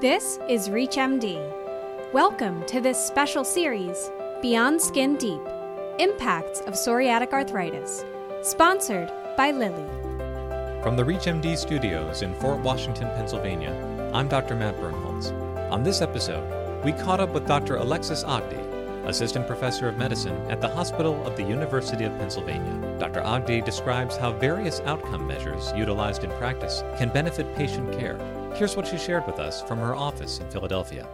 This is ReachMD. Welcome to this special series, Beyond Skin Deep Impacts of Psoriatic Arthritis, sponsored by Lilly. From the ReachMD studios in Fort Washington, Pennsylvania, I'm Dr. Matt Birnholz. On this episode, we caught up with Dr. Alexis Ogdie, Assistant Professor of Medicine at the Hospital of the University of Pennsylvania. Dr. Ogdie describes how various outcome measures utilized in practice can benefit patient care. Here's what she shared with us from her office in Philadelphia.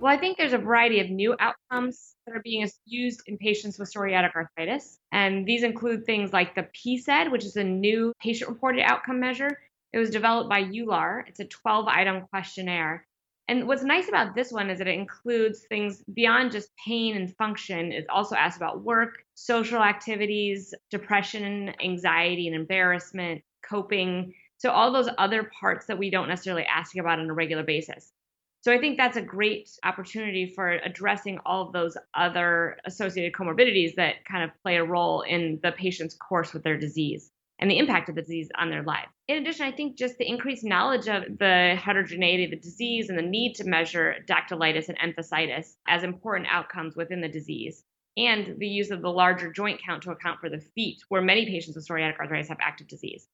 Well, I think there's a variety of new outcomes that are being used in patients with psoriatic arthritis. And these include things like the PsAID, which is a new patient reported outcome measure. It was developed by EULAR. It's a 12 item questionnaire. And what's nice about this one is that it includes things beyond just pain and function. It also asks about work, social activities, depression, anxiety, and embarrassment, coping. So, all those other parts that we don't necessarily ask about on a regular basis. So I think that's a great opportunity for addressing all of those other associated comorbidities that kind of play a role in the patient's course with their disease and the impact of the disease on their life. In addition, I think just the increased knowledge of the heterogeneity of the disease and the need to measure dactylitis and enthesitis as important outcomes within the disease, and the use of the larger joint count to account for the feet, where many patients with psoriatic arthritis have active disease.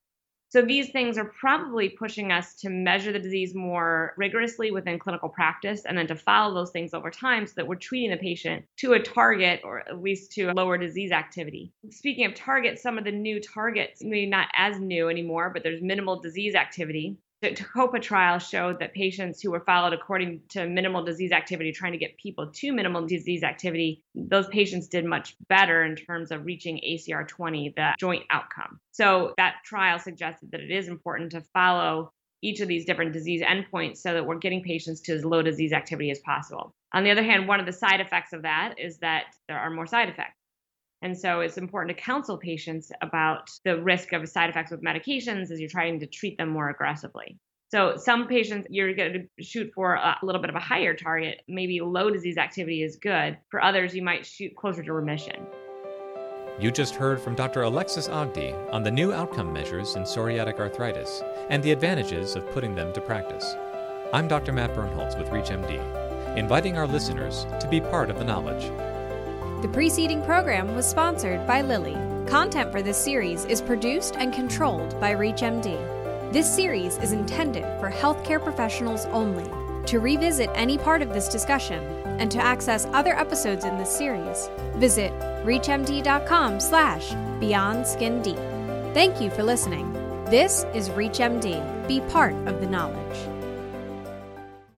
So these things are probably pushing us to measure the disease more rigorously within clinical practice and then to follow those things over time so that we're treating the patient to a target or at least to a lower disease activity. Speaking of targets, some of the new targets, maybe not as new anymore, but there's minimal disease activity the TICOPA trial showed that patients who were followed according to minimal disease activity, trying to get people to minimal disease activity, those patients did much better in terms of reaching ACR 20, the joint outcome. So that trial suggested that it is important to follow each of these different disease endpoints so that we're getting patients to as low disease activity as possible. On the other hand, one of the side effects of that is that there are more side effects. And so it's important to counsel patients about the risk of side effects with medications as you're trying to treat them more aggressively. So some patients you're going to shoot for a little bit of a higher target, maybe low disease activity is good. For others, you might shoot closer to remission. You just heard from Dr. Alexis Ogdie on the new outcome measures in psoriatic arthritis and the advantages of putting them to practice. I'm Dr. Matt Birnholz with ReachMD, inviting our listeners to be part of the knowledge. The preceding program was sponsored by Lilly. Content for this series is produced and controlled by ReachMD. This series is intended for healthcare professionals only. To revisit any part of this discussion and to access other episodes in this series, visit reachmd.com slash beyond skin deep. Thank you for listening. This is ReachMD. Be part of the knowledge.